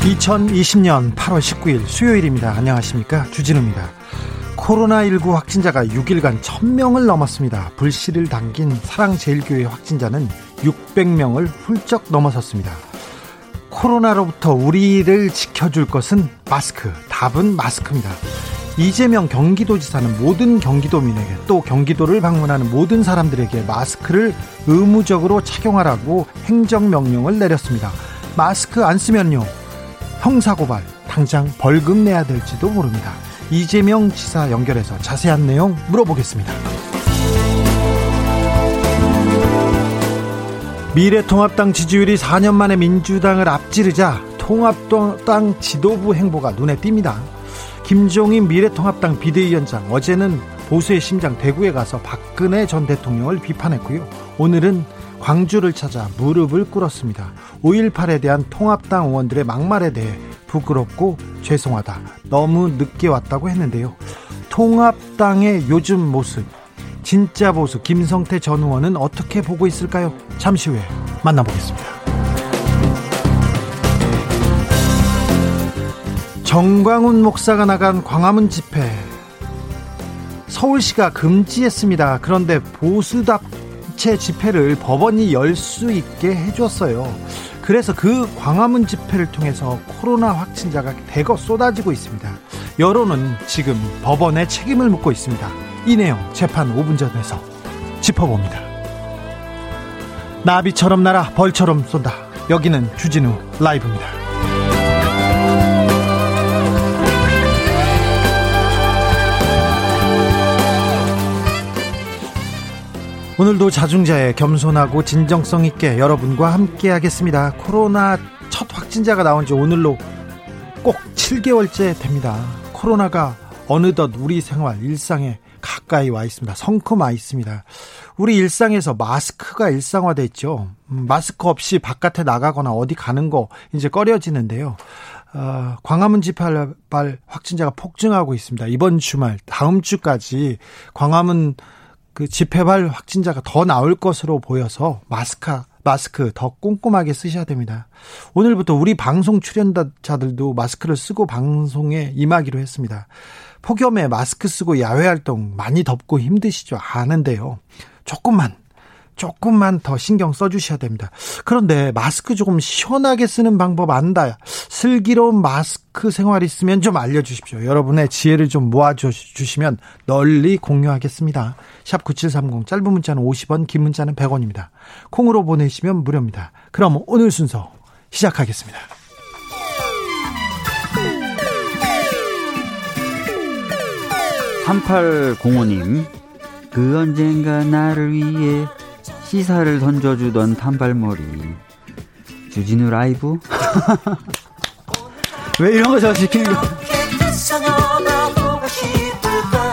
2020년 8월 19일 수요일입니다. 안녕하십니까. 주진우입니다. 코로나19 확진자가 6일간 1000명을 넘었습니다. 불씨를 당긴 사랑제일교회 확진자는 600명을 훌쩍 넘어섰습니다. 코로나로부터 우리를 지켜줄 것은 마스크. 답은 마스크입니다. 이재명 경기도지사는 모든 경기도민에게 또 경기도를 방문하는 모든 사람들에게 마스크를 의무적으로 착용하라고 행정명령을 내렸습니다. 마스크 안 쓰면요. 형사고발, 당장 벌금 내야 될지도 모릅니다. 이재명 지사 연결해서 자세한 내용 물어보겠습니다. 미래통합당 지지율이 4년 만에 민주당을 앞지르자 통합당 지도부 행보가 눈에 띕니다. 김종인 미래통합당 비대위원장 어제는 보수의 심장 대구에 가서 박근혜 전 대통령을 비판했고요. 오늘은 광주를 찾아 무릎을 꿇었습니다. 5.18에 대한 통합당 의원들의 막말에 대해 부끄럽고 죄송하다. 너무 늦게 왔다고 했는데요. 통합당의 요즘 모습, 진짜 보수 김성태 전 의원은 어떻게 보고 있을까요? 잠시 후에 만나보겠습니다. 정광훈 목사가 나간 광화문 집회 서울시가 금지했습니다. 그런데 보수답 단체 집회를 법원이 열 수 있게 해줬어요. 그래서 그 광화문 집회를 통해서 코로나 확진자가 대거 쏟아지고 있습니다. 여론은 지금 법원에 책임을 묻고 있습니다. 이 내용 재판 5분 전에서 짚어봅니다. 나비처럼 날아 벌처럼 쏜다. 여기는 주진우 라이브입니다. 오늘도 자중자의 겸손하고 진정성 있게 여러분과 함께 하겠습니다. 코로나 첫 확진자가 나온 지 오늘로 꼭 7개월째 됩니다. 코로나가 어느덧 우리 생활, 일상에 가까이 와 있습니다. 성큼 와 있습니다. 우리 일상에서 마스크가 일상화돼 있죠. 음, 마스크 없이 바깥에 나가거나 어디 가는 거 이제 꺼려지는데요. 어, 광화문 집회발 확진자가 폭증하고 있습니다. 이번 주말, 다음 주까지 광화문 그 집회발 확진자가 더 나올 것으로 보여서 마스크 마스크 더 꼼꼼하게 쓰셔야 됩니다. 오늘부터 우리 방송 출연자들도 마스크를 쓰고 방송에 임하기로 했습니다. 폭염에 마스크 쓰고 야외 활동 많이 덥고 힘드시죠? 아는데요. 조금만 조금만 더 신경 써주셔야 됩니다. 그런데 마스크 조금 시원하게 쓰는 방법 안다. 슬기로운 마스크 생활 있으면 좀 알려주십시오. 여러분의 지혜를 좀 모아주시면 널리 공유하겠습니다. 샵 9730 짧은 문자는 50원 긴 문자는 100원입니다. 콩으로 보내시면 무료입니다. 그럼 오늘 순서 시작하겠습니다. 3805님, 그 언젠가 나를 위해 시사를 던져주던 단발머리. 주진우 라이브? 왜 이런 거 저 시키는 거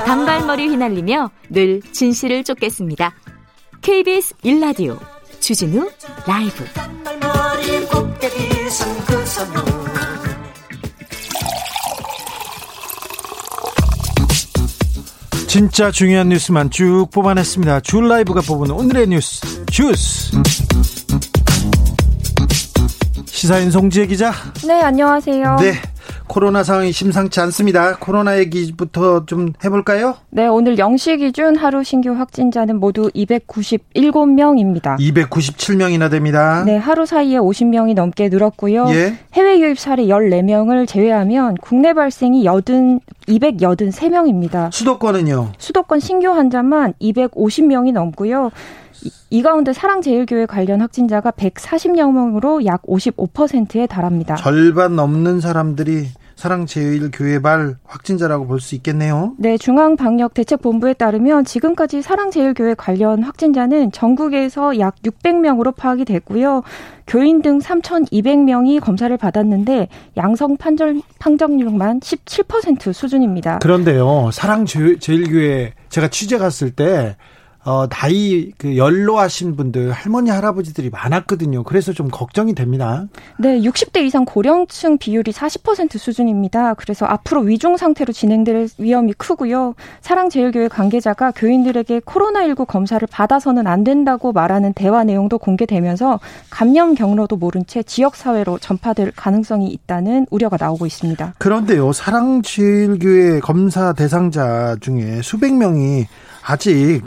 단발머리 휘날리며 늘 진실을 쫓겠습니다. KBS 일라디오 주진우 라이브 진짜 중요한 뉴스만 쭉 뽑아냈습니다. 줄 라이브가 뽑은 오늘의 뉴스 주스. 시사인 송지혜 기자. 네, 안녕하세요. 네. 코로나 상황이 심상치 않습니다. 코로나 얘기부터 좀 해볼까요? 네, 오늘 0시 기준 하루 신규 확진자는 모두 297명입니다. 297명이나 됩니다. 네, 하루 사이에 50명이 넘게 늘었고요. 예? 해외 유입 사례 14명을 제외하면 국내 발생이 80, 283명입니다. 수도권은요? 수도권 신규 환자만 250명이 넘고요. 이 가운데 사랑제일교회 관련 확진자가 140여 명으로 약 55%에 달합니다. 절반 넘는 사람들이 사랑제일교회 발 확진자라고 볼 수 있겠네요. 네, 중앙방역대책본부에 따르면 지금까지 사랑제일교회 관련 확진자는 전국에서 약 600명으로 파악이 됐고요. 교인 등 3,200명이 검사를 받았는데 양성 판정 판정률만 17% 수준입니다. 그런데요, 사랑제일교회 제가 취재 갔을 때 어, 나이 그 연로하신 분들 할머니 할아버지들이 많았거든요. 그래서 좀 걱정이 됩니다. 네, 60대 이상 고령층 비율이 40% 수준입니다. 그래서 앞으로 위중 상태로 진행될 위험이 크고요. 사랑제일교회 관계자가 교인들에게 코로나19 검사를 받아서는 안 된다고 말하는 대화 내용도 공개되면서 감염 경로도 모른 채 지역 사회로 전파될 가능성이 있다는 우려가 나오고 있습니다. 그런데요, 사랑제일교회 검사 대상자 중에 수백 명이 아직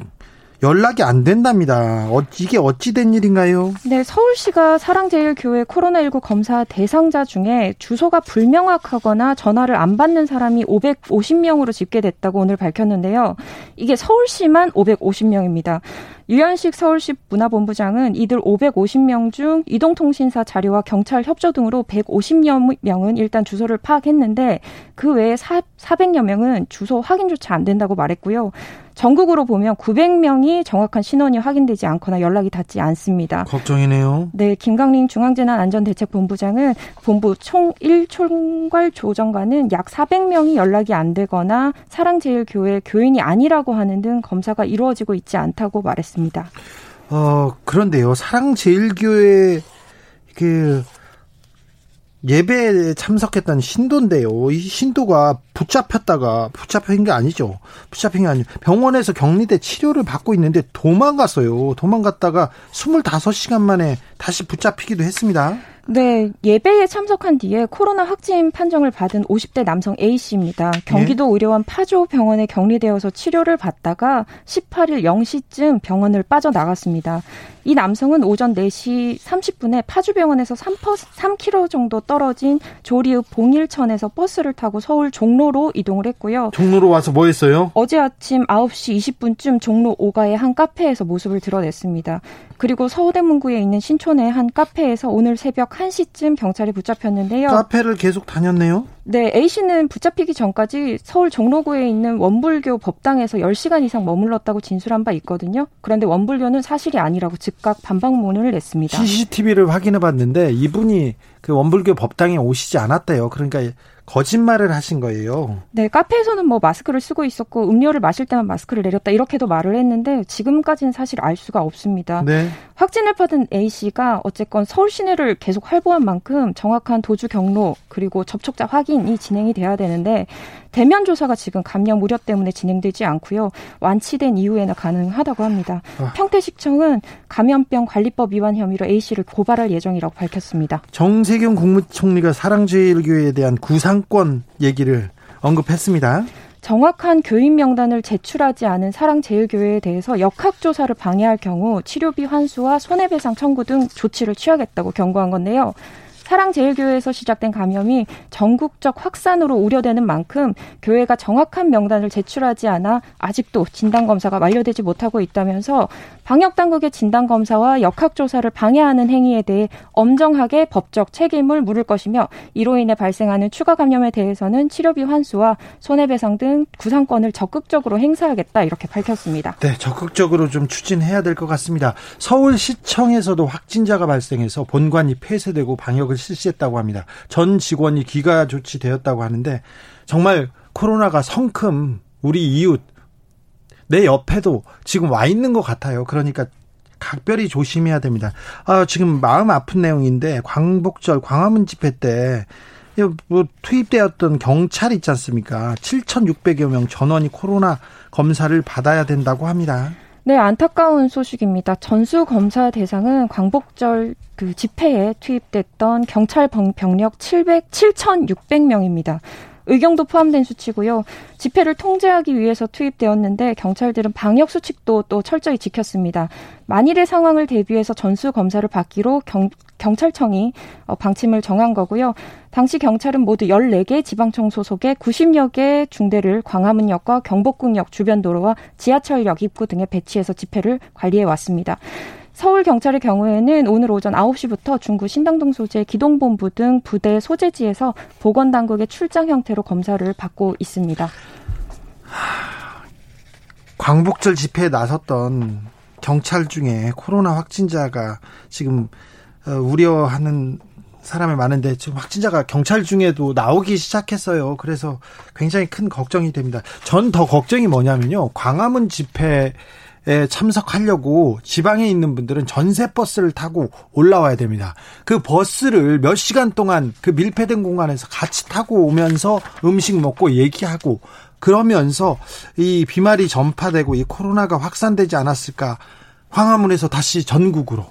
연락이 안 된답니다. 어, 이게 어찌 된 일인가요? 네, 서울시가 사랑제일교회 코로나19 검사 대상자 중에 주소가 불명확하거나 전화를 안 받는 사람이 550명으로 집계됐다고 오늘 밝혔는데요. 이게 서울시만 550명입니다. 유현식 서울시 문화본부장은 이들 550명 중 이동통신사 자료와 경찰 협조 등으로 150여 명은 일단 주소를 파악했는데 그 외에 400여 명은 주소 확인조차 안 된다고 말했고요. 전국으로 보면 900명이 정확한 신원이 확인되지 않거나 연락이 닿지 않습니다. 걱정이네요. 네, 김강림 중앙재난안전대책본부장은 본부 총 1총괄 조정관은 약 400명이 연락이 안 되거나 사랑제일교회 교인이 아니라고 하는 등 검사가 이루어지고 있지 않다고 말했습니다. 어, 그런데요. 사랑제일교회 그 예배에 참석했던 신도인데요. 이 신도가 붙잡혔다가 붙잡힌 게 아니죠. 붙잡힌 게 아니고 병원에서 격리돼 치료를 받고 있는데 도망갔어요. 도망갔다가 25시간 만에 다시 붙잡히기도 했습니다. 네, 예배에 참석한 뒤에 코로나 확진 판정을 받은 50대 남성 A 씨입니다. 경기도 네. 의료원 파조 병원에 격리되어서 치료를 받다가 18일 0시쯤 병원을 빠져나갔습니다. 이 남성은 오전 4시 30분에 파주병원에서 3, 3km 정도 떨어진 조리읍 봉일천에서 버스를 타고 서울 종로로 이동을 했고요. 종로로 와서 뭐 했어요? 어제 아침 9시 20분쯤 종로 5가의 한 카페에서 모습을 드러냈습니다. 그리고 서울대문구에 있는 신촌의 한 카페에서 오늘 새벽 1시쯤 경찰이 붙잡혔는데요. 카페를 계속 다녔네요? 네, A씨는 붙잡히기 전까지 서울 종로구에 있는 원불교 법당에서 10시간 이상 머물렀다고 진술한 바 있거든요. 그런데 원불교는 사실이 아니라고 즉각 반박문을 냈습니다. CCTV를 확인해 봤는데 이분이 그 원불교 법당에 오시지 않았대요. 그러니까 거짓말을 하신 거예요. 네, 카페에서는 뭐 마스크를 쓰고 있었고 음료를 마실 때만 마스크를 내렸다 이렇게도 말을 했는데 지금까지는 사실 알 수가 없습니다. 네. 확진을 받은 A 씨가 어쨌건 서울 시내를 계속 활보한 만큼 정확한 도주 경로 그리고 접촉자 확인이 진행이 돼야 되는데 대면 조사가 지금 감염 우려 때문에 진행되지 않고요. 완치된 이후에는 가능하다고 합니다. 아. 평택시청은 감염병 관리법 위반 혐의로 A 씨를 고발할 예정이라고 밝혔습니다. 정세균 국무총리가 사랑제일교회에 대한 구상권 얘기를 언급했습니다. 정확한 교인 명단을 제출하지 않은 사랑제일교회에 대해서 역학조사를 방해할 경우 치료비 환수와 손해배상 청구 등 조치를 취하겠다고 경고한 건데요. 사랑제일교회에서 시작된 감염이 전국적 확산으로 우려되는 만큼 교회가 정확한 명단을 제출하지 않아 아직도 진단 검사가 완료되지 못하고 있다면서 방역 당국의 진단 검사와 역학 조사를 방해하는 행위에 대해 엄정하게 법적 책임을 물을 것이며 이로 인해 발생하는 추가 감염에 대해서는 치료비 환수와 손해배상 등 구상권을 적극적으로 행사하겠다 이렇게 밝혔습니다. 네, 적극적으로 좀 추진해야 될 것 같습니다. 서울시청에서도 확진자가 발생해서 본관이 폐쇄되고 방역을 실시했다고 합니다. 전 직원이 귀가 조치되었다고 하는데 정말 코로나가 성큼 우리 이웃 내 옆에도 지금 와 있는 것 같아요. 그러니까 각별히 조심해야 됩니다. 아, 지금 마음 아픈 내용인데 광복절 광화문 집회 때 뭐 투입되었던 경찰 있지 않습니까? 7,600여 명 전원이 코로나 검사를 받아야 된다고 합니다. 네, 안타까운 소식입니다. 전수 검사 대상은 광복절 그 집회에 투입됐던 경찰 병력 700, 7,600명입니다. 의경도 포함된 수치고요. 집회를 통제하기 위해서 투입되었는데 경찰들은 방역 수칙도 또 철저히 지켰습니다. 만일의 상황을 대비해서 전수 검사를 받기로 경, 경찰청이 어, 방침을 정한 거고요. 당시 경찰은 모두 14개 지방청 소속의 90여 개 중대를 광화문역과 경복궁역 주변 도로와 지하철역 입구 등에 배치해서 집회를 관리해 왔습니다. 서울 경찰의 경우에는 오늘 오전 9시부터 중구 신당동 소재 기동본부 등 부대 소재지에서 보건 당국의 출장 형태로 검사를 받고 있습니다. 광복절 집회에 나섰던 경찰 중에 코로나 확진자가 지금 어, 우려하는 사람이 많은데 지금 확진자가 경찰 중에도 나오기 시작했어요. 그래서 굉장히 큰 걱정이 됩니다. 전 더 걱정이 뭐냐면요. 광화문 집회에 참석하려고 지방에 있는 분들은 전세 버스를 타고 올라와야 됩니다. 그 버스를 몇 시간 동안 그 밀폐된 공간에서 같이 타고 오면서 음식 먹고 얘기하고 그러면서 이 비말이 전파되고 이 코로나가 확산되지 않았을까 광화문에서 다시 전국으로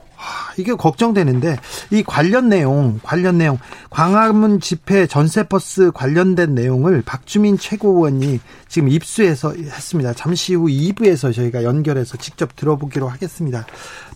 이게 걱정되는데 이 관련 내용 관련 내용 광화문 집회 전세버스 관련된 내용을 박주민 최고위원이 지금 입수해서 했습니다. 잠시 후 2부에서 저희가 연결해서 직접 들어보기로 하겠습니다.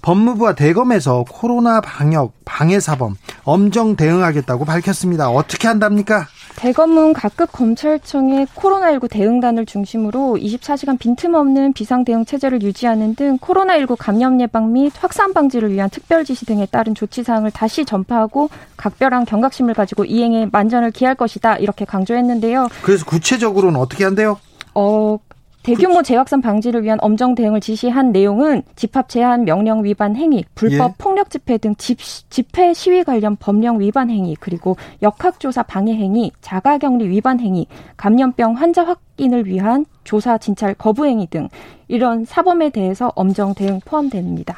법무부와 대검에서 코로나 방역 방해 사범 엄정 대응하겠다고 밝혔습니다. 어떻게 한답니까? 대검은 각급 검찰청의 코로나19 대응단을 중심으로 24시간 빈틈없는 비상 대응 체제를 유지하는 등 코로나19 감염 예방 및 확산 방지를 위한 특별 지시 등에 따른 조치 사항을 다시 전파하고 각별한 경각심을 가지고 이행에 만전을 기할 것이다 이렇게 강조했는데요. 그래서 구체적으로는 어떻게 한대요? 어, 대규모 재확산 방지를 위한 엄정 대응을 지시한 내용은 집합 제한 명령 위반 행위, 불법 예. 폭력 집회 등 집, 집회 시위 관련 법령 위반 행위, 그리고 역학조사 방해 행위, 자가격리 위반 행위, 감염병 환자 확 인을 위한 조사 진찰 거부 행위 등 이런 사범에 대해서 엄정 대응 포함됩니다.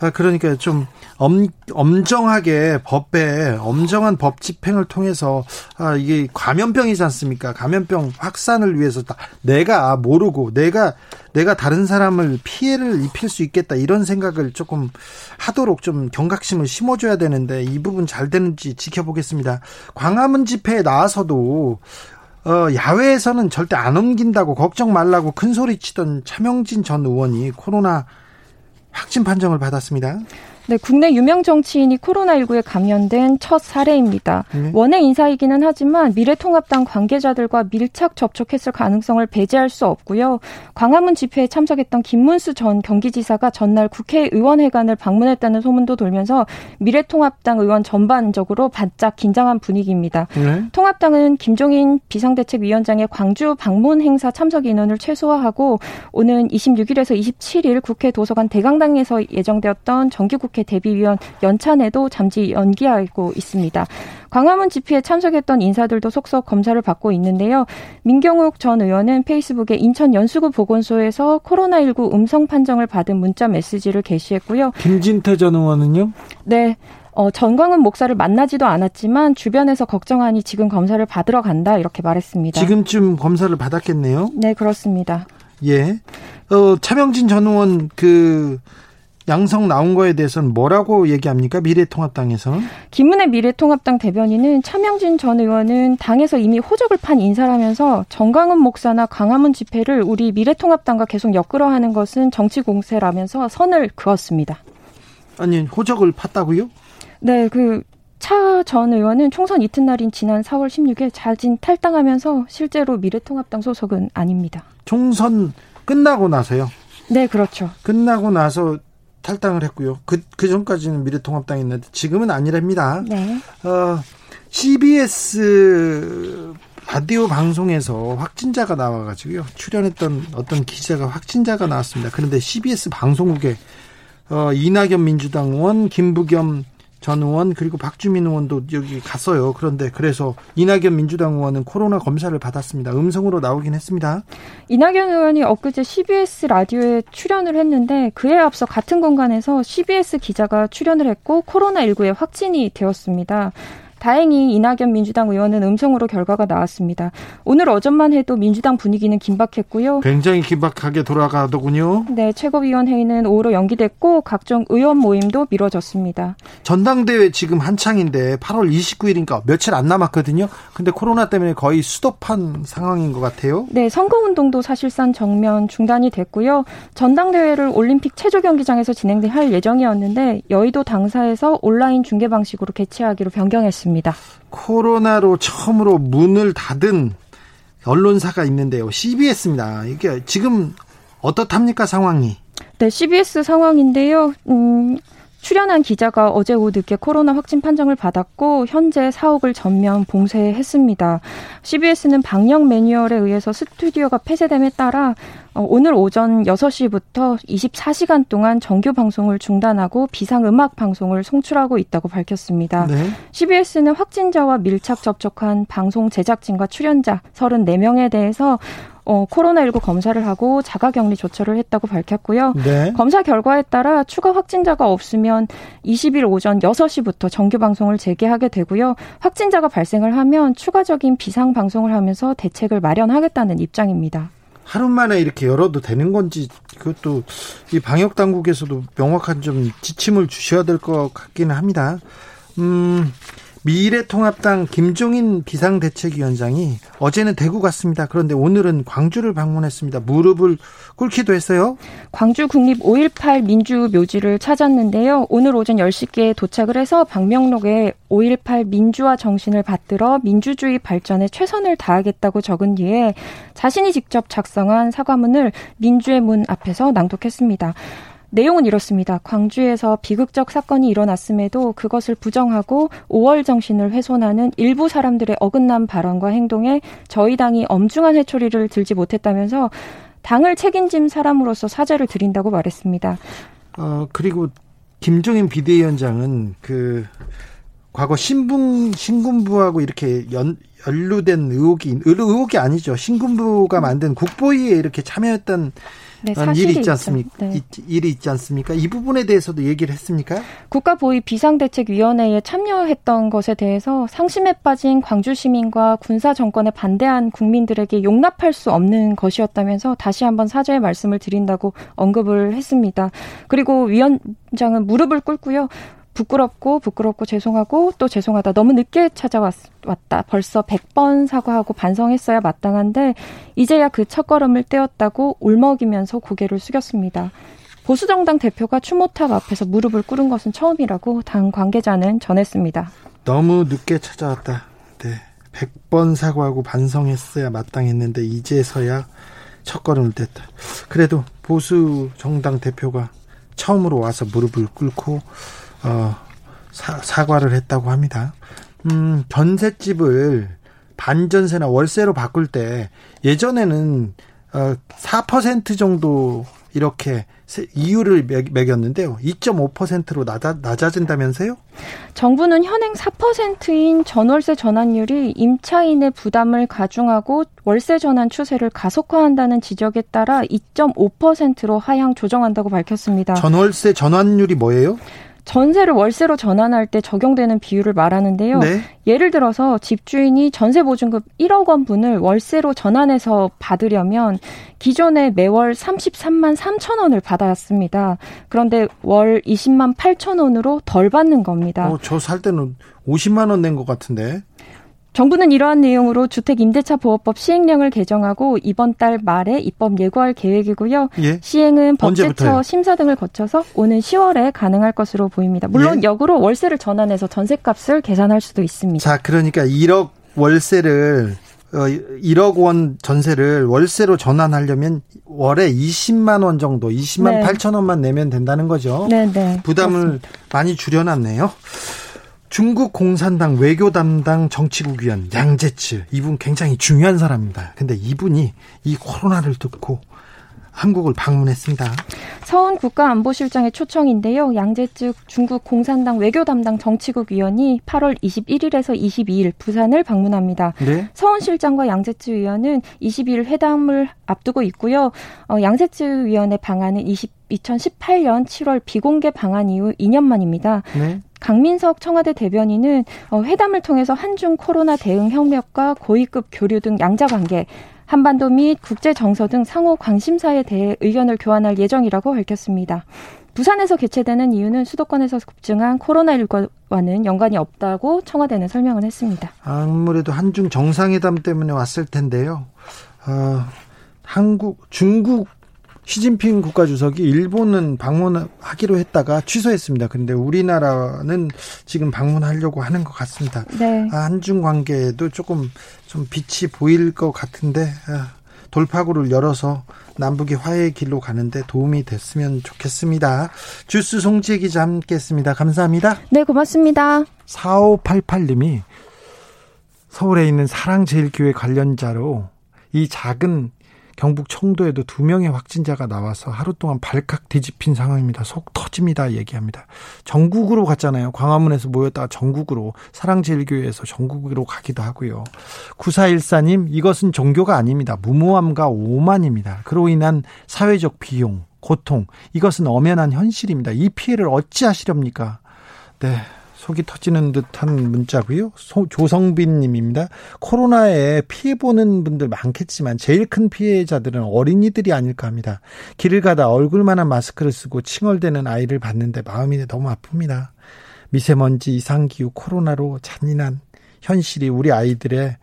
아, 그러니까 좀 엄, 엄정하게 법에 엄정한 법 집행을 통해서 아, 이게 감염병이지 않습니까? 감염병 확산을 위해서 내가 모르고 내가 내가 다른 사람을 피해를 입힐 수 있겠다 이런 생각을 조금 하도록 좀 경각심을 심어줘야 되는데 이 부분 잘 되는지 지켜보겠습니다. 광화문 집회에 나와서도 어, 야외에서는 절대 안 옮긴다고 걱정 말라고 큰 소리 치던 차명진 전 의원이 코로나 확진 판정을 받았습니다. 네, 국내 유명 정치인이 코로나19에 감염된 첫 사례입니다. 네. 원외 인사이기는 하지만 미래통합당 관계자들과 밀착 접촉했을 가능성을 배제할 수 없고요. 광화문 집회에 참석했던 김문수 전 경기지사가 전날 국회의원회관을 방문했다는 소문도 돌면서 미래통합당 의원 전반적으로 바짝 긴장한 분위기입니다. 네. 통합당은 김종인 비상대책위원장의 광주 방문 행사 참석 인원을 최소화하고 오는 26일에서 27일 국회 도서관 대강당에서 예정되었던 정기국회 국회 대비위원 연찬에도 잠시 연기하고 있습니다. 광화문 집회에 참석했던 인사들도 속속 검사를 받고 있는데요. 민경욱 전 의원은 페이스북에 인천 연수구 보건소에서 코로나19 음성 판정을 받은 문자 메시지를 게시했고요. 김진태 전 의원은요? 네. 어, 전광훈 목사를 만나지도 않았지만 주변에서 걱정하니 지금 검사를 받으러 간다 이렇게 말했습니다. 지금쯤 검사를 받았겠네요. 네, 그렇습니다. 예. 어, 차명진 전 의원 그 양성 나온 거에 대해서는 뭐라고 얘기합니까? 미래통합당에서는? 김은혜 미래통합당 대변인은 차명진 전 의원은 당에서 이미 호적을 판 인사라면서 정강훈 목사나 강화문 집회를 우리 미래통합당과 계속 엮으러하는 것은 정치 공세라면서 선을 그었습니다. 아니 호적을 팠다고요? 네, 그 차전 의원은 총선 이튿날인 지난 4월 16일 자진 탈당하면서 실제로 미래통합당 소속은 아닙니다. 총선 끝나고 나서요? 네, 그렇죠. 끝나고 나서 탈당을 했고요. 그, 그 전까지는 미래통합당이었는데 지금은 아니랍니다. 네. 어, CBS 라디오 방송에서 확진자가 나와가지고요. 출연했던 어떤 기자가 확진자가 나왔습니다. 그런데 CBS 방송국에 어, 이낙연 민주당 의원, 김부겸 전 의원 그리고 박주민 의원도 여기 갔어요. 그런데 그래서 이낙연 민주당 의원은 코로나 검사를 받았습니다. 음성으로 나오긴 했습니다. 이낙연 의원이 엊그제 CBS 라디오에 출연을 했는데 그에 앞서 같은 공간에서 CBS 기자가 출연을 했고 코로나19에 확진이 되었습니다. 다행히 이낙연 민주당 의원은 음성으로 결과가 나왔습니다. 오늘 어전만 해도 민주당 분위기는 긴박했고요. 굉장히 긴박하게 돌아가더군요. 네, 최고위원회의는 5로 연기됐고 각종 의원 모임도 미뤄졌습니다. 전당대회 지금 한창인데 8월 29일이니까 며칠 안 남았거든요. 근데 코로나 때문에 거의 수도판 상황인 것 같아요. 네, 선거운동도 사실상 정면 중단이 됐고요. 전당대회를 올림픽 체조 경기장에서 진행할 예정이었는데 여의도 당사에서 온라인 중계 방식으로 개최하기로 변경했습니다. 있습니다. 코로나로 처음으로 문을 닫은 언론사가 있는데요. CBS입니다. 이게 지금 어떻답니까 상황이? 네, CBS 상황인데요. 음, 출연한 기자가 어제 오후 늦게 코로나 확진 판정을 받았고 현재 사옥을 전면 봉쇄했습니다. CBS는 방역 매뉴얼에 의해서 스튜디오가 폐쇄됨에 따라 어, 오늘 오전 6시부터 24시간 동안 정규 방송을 중단하고 비상 음악 방송을 송출하고 있다고 밝혔습니다. 네. CBS는 확진자와 밀착 접촉한 방송 제작진과 출연자 34명에 대해서 어, 코로나19 검사를 하고 자가격리 조처를 했다고 밝혔고요. 네. 검사 결과에 따라 추가 확진자가 없으면 20일 오전 6시부터 정규 방송을 재개하게 되고요. 확진자가 발생을 하면 추가적인 비상 방송을 하면서 대책을 마련하겠다는 입장입니다. 하루 만에 이렇게 열어도 되는 건지 그것도 이 방역 당국에서도 명확한 좀 지침을 주셔야 될 것 같기는 합니다. 음, 미래통합당 김종인 비상대책위원장이 어제는 대구 갔습니다. 그런데 오늘은 광주를 방문했습니다. 무릎을 꿇기도 했어요. 광주 국립 5.18 민주묘지를 찾았는데요. 오늘 오전 10시께 도착을 해서 방명록에 5.18 민주화 정신을 받들어 민주주의 발전에 최선을 다하겠다고 적은 뒤에 자신이 직접 작성한 사과문을 민주의 문 앞에서 낭독했습니다. 내용은 이렇습니다. 광주에서 비극적 사건이 일어났음에도 그것을 부정하고 5월 정신을 훼손하는 일부 사람들의 어긋난 발언과 행동에 저희 당이 엄중한 해초리를 들지 못했다면서 당을 책임진 사람으로서 사죄를 드린다고 말했습니다. 어, 그리고 김종인 비대위원장은 그 과거 신분 신군부하고 이렇게 연, 연루된 의혹이 의혹이 아니죠. 신군부가 만든 국보위에 이렇게 참여했던 네, 일이 있지 않습니까? 네. 일이 있지 않습니까? 이 부분에 대해서도 얘기를 했습니까? 국가보위 비상대책위원회에 참여했던 것에 대해서 상심에 빠진 광주 시민과 군사 정권에 반대한 국민들에게 용납할 수 없는 것이었다면서 다시 한번 사죄의 말씀을 드린다고 언급을 했습니다. 그리고 위원장은 무릎을 꿇고요. 부끄럽고 부끄럽고 죄송하고 또 죄송하다. 너무 늦게 찾아왔다. 벌써 100번 사과하고 반성했어야 마땅한데 이제야 그 첫걸음을 떼었다고 울먹이면서 고개를 숙였습니다. 보수정당 대표가 추모탑 앞에서 무릎을 꿇은 것은 처음이라고 당 관계자는 전했습니다. 너무 늦게 찾아왔다. 네. 100번 사과하고 반성했어야 마땅했는데 이제서야 첫걸음을 뗐다. 그래도 보수 정당 대표가 처음으로 와서 무릎을 꿇고 어, 사, 과를 했다고 합니다. 음, 전셋집을 반전세나 월세로 바꿀 때 예전에는 어, 4% 정도 이렇게 이유를 매겼는데요. 2.5%로 낮아, 낮아진다면서요? 정부는 현행 4%인 전월세 전환율이 임차인의 부담을 가중하고 월세 전환 추세를 가속화한다는 지적에 따라 2.5%로 하향 조정한다고 밝혔습니다. 전월세 전환율이 뭐예요? 전세를 월세로 전환할 때 적용되는 비율을 말하는데요. 네. 예를 들어서 집주인이 전세 보증금 1억 원분을 월세로 전환해서 받으려면 기존에 매월 33만 3천 원을 받았습니다. 그런데 월 20만 8천 원으로 덜 받는 겁니다. 어, 저 살 때는 50만 원 낸 것 같은데. 정부는 이러한 내용으로 주택임대차보호법 시행령을 개정하고 이번 달 말에 입법 예고할 계획이고요. 예? 시행은 법제처 심사 등을 거쳐서 오는 10월에 가능할 것으로 보입니다. 물론 예? 역으로 월세를 전환해서 전세값을 계산할 수도 있습니다. 자, 그러니까 1억 월세를 1억 어, 원 전세를 월세로 전환하려면 월에 20만 원 정도, 20만 네. 8천 원만 내면 된다는 거죠. 네, 네. 부담을 그렇습니다. 많이 줄여놨네요. 중국 공산당 외교 담당 정치국 위원 양재츠 이분 굉장히 중요한 사람입니다. 근데 이분이 이 코로나를 듣고 한국을 방문했습니다. 서훈 국가안보실장의 초청인데요. 양재 측 중국 공산당 외교 담당 정치국 위원이 8월 21일에서 22일 부산을 방문합니다. 네? 서훈 실장과 양재 측 위원은 22일 회담을 앞두고 있고요. 어, 양재 측 위원의 방안은 20, 2018년 7월 비공개 방한 이후 2년 만입니다. 네? 강민석 청와대 대변인은 어, 회담을 통해서 한중 코로나 대응 협력과 고위급 교류 등 양자 관계 한반도 및 국제 정서 등 상호 관심사에 대해 의견을 교환할 예정이라고 밝혔습니다. 부산에서 개최되는 이유는 수도권에서 급증한 코로나19와는 연관이 없다고 청와대는 설명을 했습니다. 아무래도 한중 정상회담 때문에 왔을 텐데요. 어, 한국, 중국 시진핑 국가주석이 일본은 방문하기로 했다가 취소했습니다. 그런데 우리나라는 지금 방문하려고 하는 것 같습니다. 네. 아, 한중 관계도 조금 좀 빛이 보일 것 같은데 아, 돌파구를 열어서 남북이 화해의 길로 가는데 도움이 됐으면 좋겠습니다. 주스 송지혜 기자 함께했습니다. 감사합니다. 네, 고맙습니다. 4588님이 서울에 있는 사랑제일교회 관련자로 이 작은 경북 청도에도 두 명의 확진자가 나와서 하루 동안 발칵 뒤집힌 상황입니다. 속 터집니다. 얘기합니다. 전국으로 갔잖아요. 광화문에서 모였다가 전국으로 사랑제일교회에서 전국으로 가기도 하고요. 9414님 이것은 종교가 아닙니다. 무모함과 오만입니다. 그로 인한 사회적 비용, 고통 이것은 엄연한 현실입니다. 이 피해를 어찌하시렵니까? 네. 속이 터지는 듯한 문자고요. 조성빈 님입니다. 코로나에 피해 보는 분들 많겠지만 제일 큰 피해자들은 어린이들이 아닐까 합니다. 길을 가다 얼굴만한 마스크를 쓰고 칭얼대는 아이를 봤는데 마음이 너무 아픕니다. 미세먼지, 이상기후, 코로나로 잔인한 현실이 우리 아이들의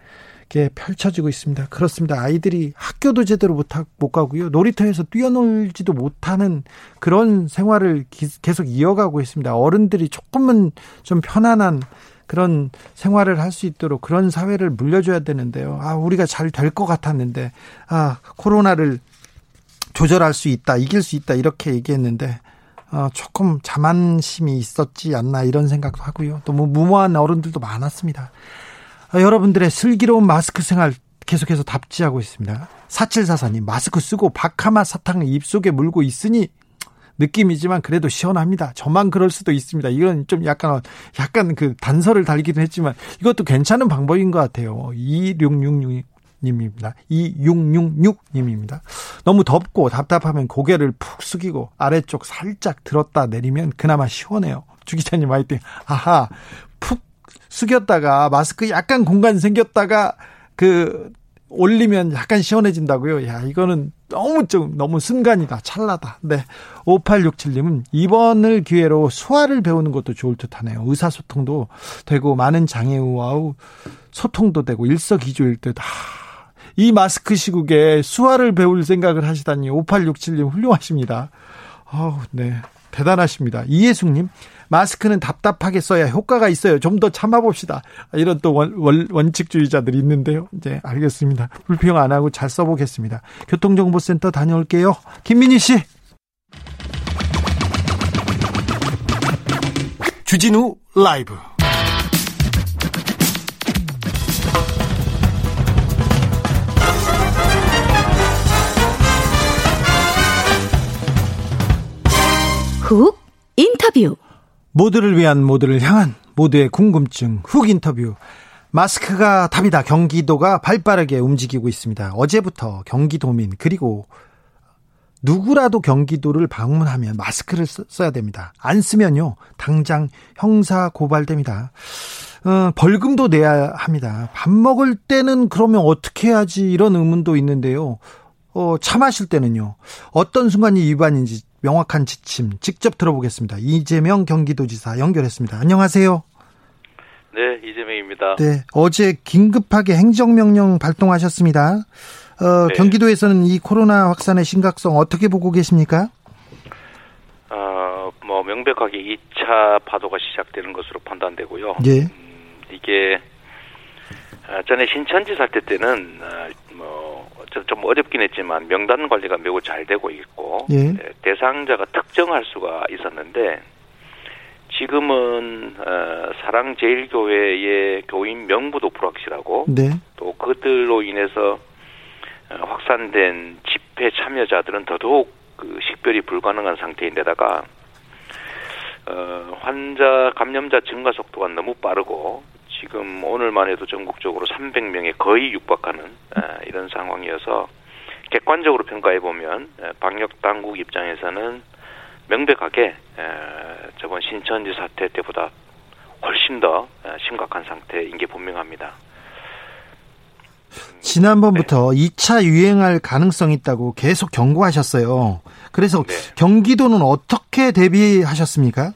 게 펼쳐지고 있습니다. 그렇습니다. 아이들이 학교도 제대로 못, 하, 못 가고요. 놀이터에서 뛰어놀지도 못하는 그런 생활을 기, 계속 이어가고 있습니다. 어른들이 조금은 좀 편안한 그런 생활을 할 수 있도록 그런 사회를 물려줘야 되는데요. 아, 우리가 잘 될 것 같았는데, 아, 코로나를 조절할 수 있다, 이길 수 있다, 이렇게 얘기했는데, 어, 조금 자만심이 있었지 않나 이런 생각도 하고요. 또뭐 무모한 어른들도 많았습니다. 아, 여러분들의 슬기로운 마스크 생활 계속해서 답지하고 있습니다. 4744님, 마스크 쓰고 바카마 사탕을 입속에 물고 있으니 느낌이지만 그래도 시원합니다. 저만 그럴 수도 있습니다. 이건 좀 약간, 약간 그 단서를 달기도 했지만 이것도 괜찮은 방법인 것 같아요. 2666 님입니다. 2666님입니다. 너무 덥고 답답하면 고개를 푹 숙이고 아래쪽 살짝 들었다 내리면 그나마 시원해요. 주 기자님 화이팅. 아하, 푹 숙였다가 마스크 약간 공간 생겼다가 그 올리면 약간 시원해진다고요. 야, 이거는 너무 좀 너무 순간이다. 찰나다. 네. 5867님은 이번을 기회로 수화를 배우는 것도 좋을 듯하네요. 의사소통도 되고 많은 장애우와 소통도 되고 일석이조일 듯. 아, 이 마스크 시국에 수화를 배울 생각을 하시다니 5867님 훌륭하십니다. 아우, 네. 대단하십니다. 이예숙님, 마스크는 답답하게 써야 효과가 있어요. 좀 더 참아봅시다. 이런 또 원, 원, 원칙주의자들이 있는데요. 이제 알겠습니다. 불평 안 하고 잘 써보겠습니다. 교통정보센터 다녀올게요. 김민희 씨. 주진우 라이브. 훅 인터뷰. 모두를 위한 모두를 향한 모두의 궁금증 훅 인터뷰. 마스크가 답이다. 경기도가 발빠르게 움직이고 있습니다. 어제부터 경기도민 그리고 누구라도 경기도를 방문하면 마스크를 써야 됩니다. 안 쓰면요 당장 형사 고발됩니다. 어, 벌금도 내야 합니다. 밥 먹을 때는 그러면 어떻게 해야지 이런 의문도 있는데요. 어, 차 마실 때는요. 어떤 순간이 위반인지 명확한 지침 직접 들어보겠습니다. 이재명 경기도지사 연결했습니다. 안녕하세요. 네, 이재명입니다. 네, 어제 긴급하게 행정명령 발동하셨습니다. 어, 네. 경기도에서는 이 코로나 확산의 심각성 어떻게 보고 계십니까? 어, 뭐 명백하게 2차 파도가 시작되는 것으로 판단되고요. 예. 음, 이게 아, 전에 신천지 사태 때는 아, 뭐 좀 어렵긴 했지만 명단 관리가 매우 잘 되고 있고 예. 네, 대상자가 특정할 수가 있었는데 지금은 어, 사랑제일교회의 교인 명부도 불확실하고 네. 또 그들로 인해서 어, 확산된 집회 참여자들은 더더욱 그 식별이 불가능한 상태인데다가 어, 환자 감염자 증가 속도가 너무 빠르고 지금 오늘만 해도 전국적으로 300명에 거의 육박하는 이런 상황이어서 객관적으로 평가해 보면 방역 당국 입장에서는 명백하게 저번 신천지 사태 때보다 훨씬 더 심각한 상태인 게 분명합니다. 지난번부터 네. 2차 유행할 가능성이 있다고 계속 경고하셨어요. 그래서 네. 경기도는 어떻게 대비하셨습니까?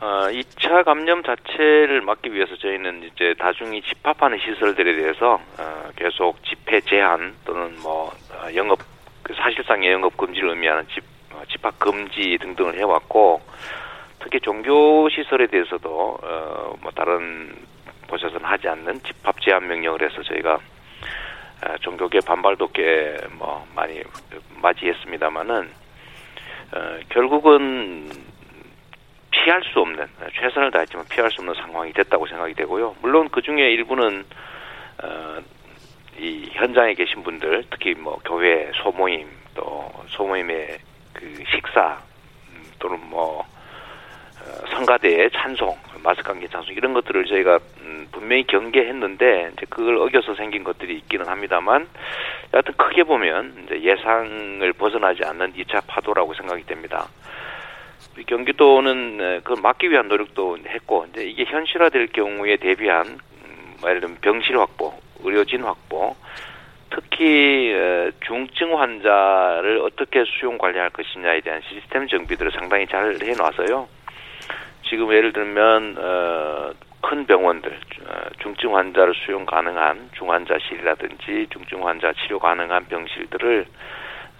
어, 2차 감염 자체를 막기 위해서 저희는 이제 다중이 집합하는 시설들에 대해서 어, 계속 집회 제한 또는 뭐 어, 영업 그 사실상의 영업 금지를 의미하는 집 어, 집합 금지 등등을 해왔고 특히 종교 시설에 대해서도 어, 뭐 다른 곳에서는 하지 않는 집합 제한 명령을 해서 저희가 어, 어, 종교계 반발도 꽤 뭐 많이 맞이했습니다마는 어, 결국은 피할 수 없는 최선을 다했지만 피할 수 없는 상황이 됐다고 생각이 되고요. 물론 그 중에 일부는 어, 이 현장에 계신 분들 특히 뭐 교회 소모임 또 소모임의 그 식사 음, 또는 뭐 어, 성가대의 찬송 마스크 관계 찬송 이런 것들을 저희가 음, 분명히 경계했는데 이제 그걸 어겨서 생긴 것들이 있기는 합니다만 여하튼 크게 보면 이제 예상을 벗어나지 않는 2차 파도라고 생각이 됩니다. 경기도는 그걸 막기 위한 노력도 했고 이제 이게 현실화될 경우에 대비한 음, 뭐 예를 들면 병실 확보, 의료진 확보, 특히 중증 환자를 어떻게 수용 관리할 것이냐에 대한 시스템 정비들을 상당히 잘 해놔서요. 지금 예를 들면 어, 큰 병원들 어, 중증 환자를 수용 가능한 중환자실이라든지 중증 환자 치료 가능한 병실들을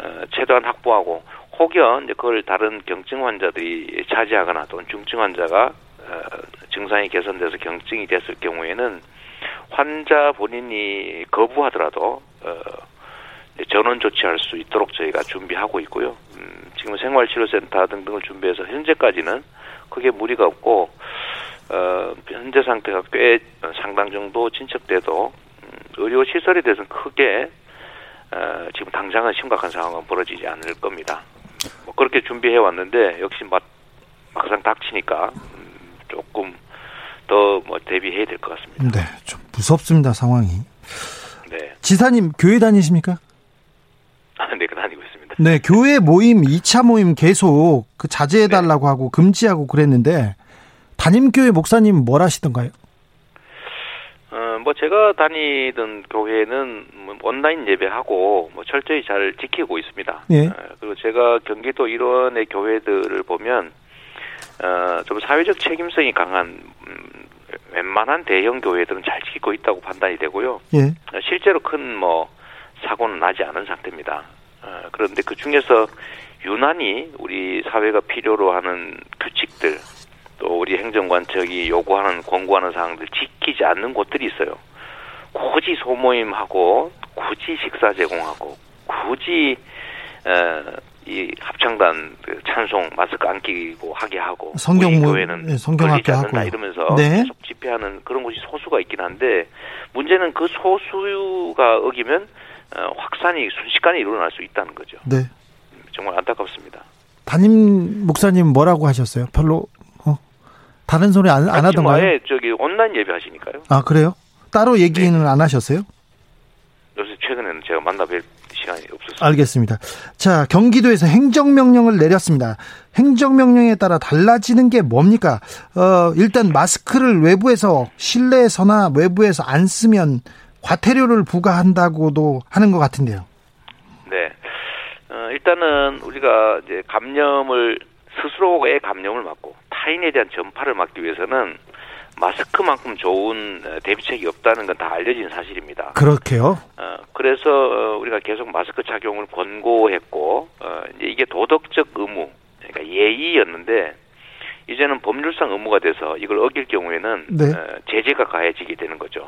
어, 최대한 확보하고 혹여 이제 그걸 다른 경증 환자들이 차지하거나 또는 중증 환자가 어, 증상이 개선돼서 경증이 됐을 경우에는 환자 본인이 거부하더라도 어, 전원 조치할 수 있도록 저희가 준비하고 있고요. 음, 지금 생활치료센터 등등을 준비해서 현재까지는 크게 무리가 없고 어, 현재 상태가 꽤 상당 정도 진척돼도 음, 의료 시설에 대해서는 크게 어, 지금 당장은 심각한 상황은 벌어지지 않을 겁니다. 뭐 그렇게 준비해 왔는데 역시 막, 막상 닥치니까 음, 조금 더 뭐 대비해야 될 것 같습니다. 네, 좀 무섭습니다 상황이. 네, 지사님 교회 다니십니까? 네, 그 다니고 있습니다. 네, 교회 모임 2차 모임 계속 그 자제해 달라고 하고 금지하고 그랬는데 담임 교회 목사님 뭘 하시던가요? 어, 뭐 제가 다니던 교회는 뭐 온라인 예배하고 뭐 철저히 잘 지키고 있습니다. 예. 어, 그리고 제가 경기도 일원의 교회들을 보면 어, 좀 사회적 책임성이 강한 음, 웬만한 대형 교회들은 잘 지키고 있다고 판단이 되고요. 예. 어, 실제로 큰 뭐 사고는 나지 않은 상태입니다. 어, 그런데 그 중에서 유난히 우리 사회가 필요로 하는 규칙들 또 우리 행정관청이 요구하는 권고하는 사항들 지키지 않는 곳들이 있어요. 굳이 소모임하고 굳이 식사 제공하고 굳이 어, 이 합창단 그 찬송 마스크 안 끼고 하게 하고 성경 교회는 네, 성경 걸리지 학교 않는다 하고요. 이러면서 네. 계속 집회하는 그런 곳이 소수가 있긴 한데 문제는 그 소수가 어기면 어, 확산이 순식간에 일어날 수 있다는 거죠. 네. 정말 안타깝습니다. 담임 목사님 뭐라고 하셨어요? 별로 어? 다른 소리 안, 안 하던가요? 아예 저기 온라인 예배하시니까요. 아 그래요? 따로 얘기는 네. 안 하셨어요? 요새 최근에는 제가 만나뵐 시간이 없었어요. 알겠습니다. 자, 경기도에서 행정명령을 내렸습니다. 행정명령에 따라 달라지는 게 뭡니까? 어, 일단 마스크를 외부에서, 실내에서나 외부에서 안 쓰면 과태료를 부과한다고도 하는 것 같은데요. 네. 어, 일단은 우리가 이제 감염을 스스로의 감염을 막고 타인에 대한 전파를 막기 위해서는 마스크만큼 좋은 어, 대비책이 없다는 건 다 알려진 사실입니다. 그렇게요? 어, 그래서 어, 우리가 계속 마스크 착용을 권고했고 어, 이제 이게 도덕적 의무, 그러니까 예의였는데 이제는 법률상 의무가 돼서 이걸 어길 경우에는 네. 어, 제재가 가해지게 되는 거죠.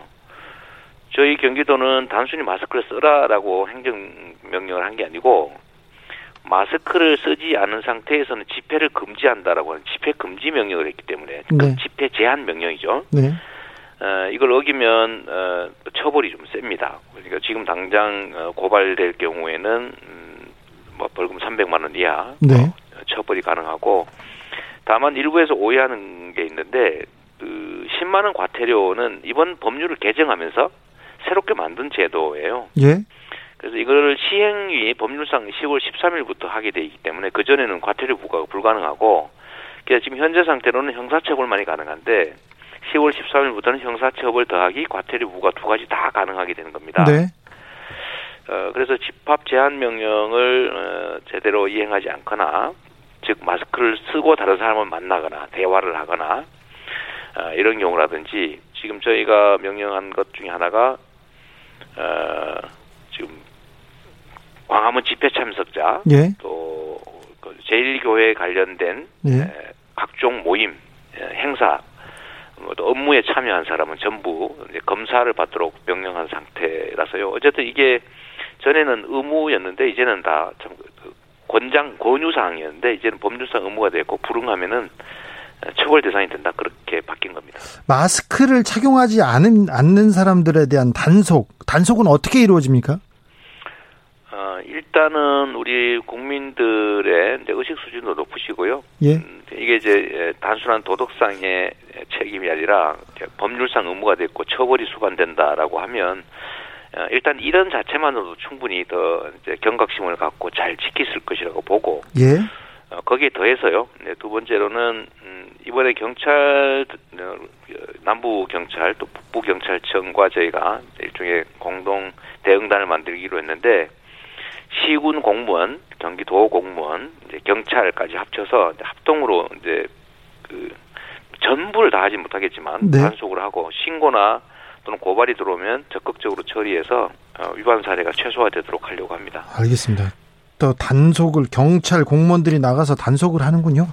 저희 경기도는 단순히 마스크를 쓰라라고 행정 명령을 한 게 아니고 마스크를 쓰지 않은 상태에서는 집회를 금지한다라고 하는 집회 금지 명령을 했기 때문에 그 네. 집회 제한 명령이죠. 네. 어, 이걸 어기면 어, 처벌이 좀 셉니다. 그러니까 지금 당장 어, 고발될 경우에는 음, 뭐 벌금 300만 원 이하 네. 어, 처벌이 가능하고 다만 일부에서 오해하는 게 있는데 그 10만 원 과태료는 이번 법률을 개정하면서 새롭게 만든 제도예요. 예. 그래서 이거를 시행이 법률상 10월 13일부터 하게 돼 있기 때문에 그 전에는 과태료 부과가 불가능하고 그래서 지금 현재 상태로는 형사처벌만이 가능한데 10월 13일부터는 형사처벌 더하기 과태료 부과 두 가지 다 가능하게 되는 겁니다. 네. 어, 그래서 집합 제한 명령을 어, 제대로 이행하지 않거나 즉 마스크를 쓰고 다른 사람을 만나거나 대화를 하거나 어, 이런 경우라든지 지금 저희가 명령한 것 중에 하나가 어, 지금 광화문 집회 참석자 예. 또그 제1교회 관련된 예. 에, 각종 모임 에, 행사 뭐또 업무에 참여한 사람은 전부 검사를 받도록 명령한 상태라서요. 어쨌든 이게 전에는 의무였는데 이제는 다참 그 권장 권유 사항이었는데 이제는 법률상 의무가 됐고 불응하면은 처벌 대상이 된다 그렇게 바뀐 겁니다. 마스크를 착용하지 않은 않는 사람들에 대한 단속 단속은 어떻게 이루어집니까? 어, 일단은 우리 국민들의 이제 의식 수준도 높으시고요. 예. 음, 이게 이제 단순한 도덕상의 책임이 아니라 법률상 의무가 됐고 처벌이 수반된다라고 하면 어, 일단 이런 자체만으로도 충분히 더 이제 경각심을 갖고 잘 지키실 것이라고 보고 예. 어, 거기에 더해서요. 네, 두 번째로는 음, 이번에 경찰 어, 남부 경찰 또 북부 경찰청과 저희가 일종의 공동 대응단을 만들기로 했는데 시군 공무원, 경기도 공무원, 이제 경찰까지 합쳐서 이제 합동으로 이제 그 전부를 다 하지 못하겠지만 네. 단속을 하고 신고나 또는 고발이 들어오면 적극적으로 처리해서 어, 위반 사례가 최소화되도록 하려고 합니다. 알겠습니다. 또 단속을 경찰 공무원들이 나가서 단속을 하는군요.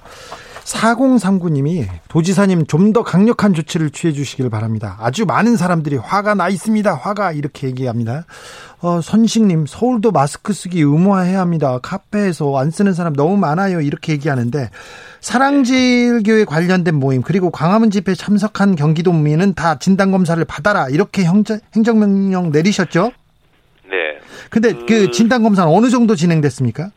4039님이 도지사님 좀 더 강력한 조치를 취해 주시길 바랍니다. 아주 많은 사람들이 화가 나 있습니다. 화가 이렇게 얘기합니다. 어, 선식님 서울도 마스크 쓰기 의무화해야 합니다. 카페에서 안 쓰는 사람 너무 많아요. 이렇게 얘기하는데 사랑제일교회 관련된 모임 그리고 광화문 집회 참석한 경기도민은 다 진단 검사를 받아라 이렇게 형제, 행정명령 내리셨죠? 네. 근데 그, 그 진단 검사는 어느 정도 진행됐습니까?